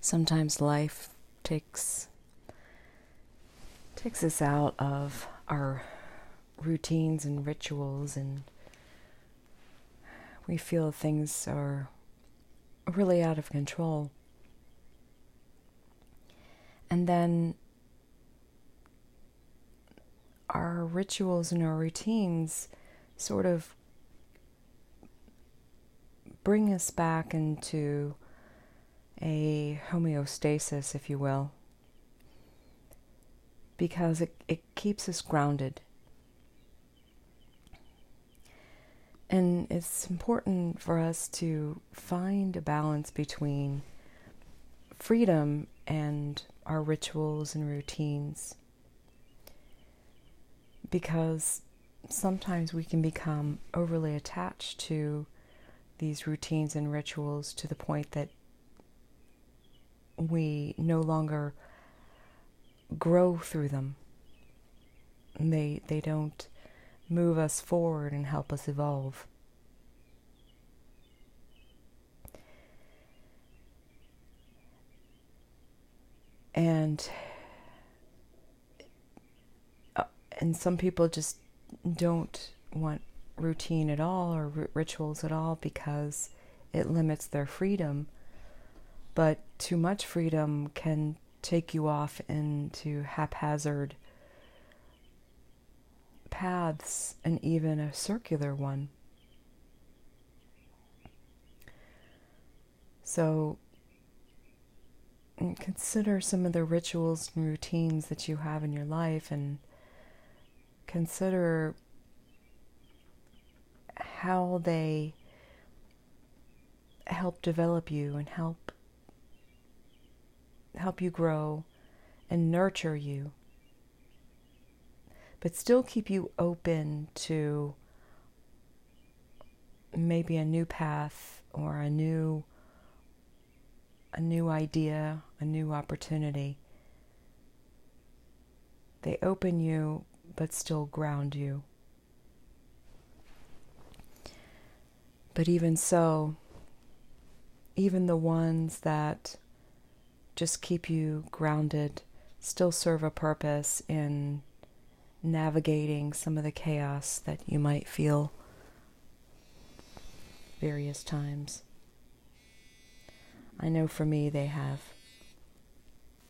sometimes life takes takes us out of our routines and rituals and we feel things are really out of control. And then our rituals and our routines sort of bring us back into a homeostasis, if you will, because it, it keeps us grounded. And it's important for us to find a balance between freedom and our rituals and routines. Because sometimes we can become overly attached to these routines and rituals to the point that we no longer grow through them. They they don't move us forward and help us evolve. And uh, and some people just don't want routine at all or r- rituals at all because it limits their freedom. But too much freedom can take you off into haphazard paths and even a circular one. So consider some of the rituals and routines that you have in your life and consider how they help develop you and help help you grow and nurture you but still keep you open to maybe a new path or a new a new idea, a new opportunity. They open you but still ground you. But even so, even the ones that just keep you grounded still serve a purpose in navigating some of the chaos that you might feel various times. I know for me they have.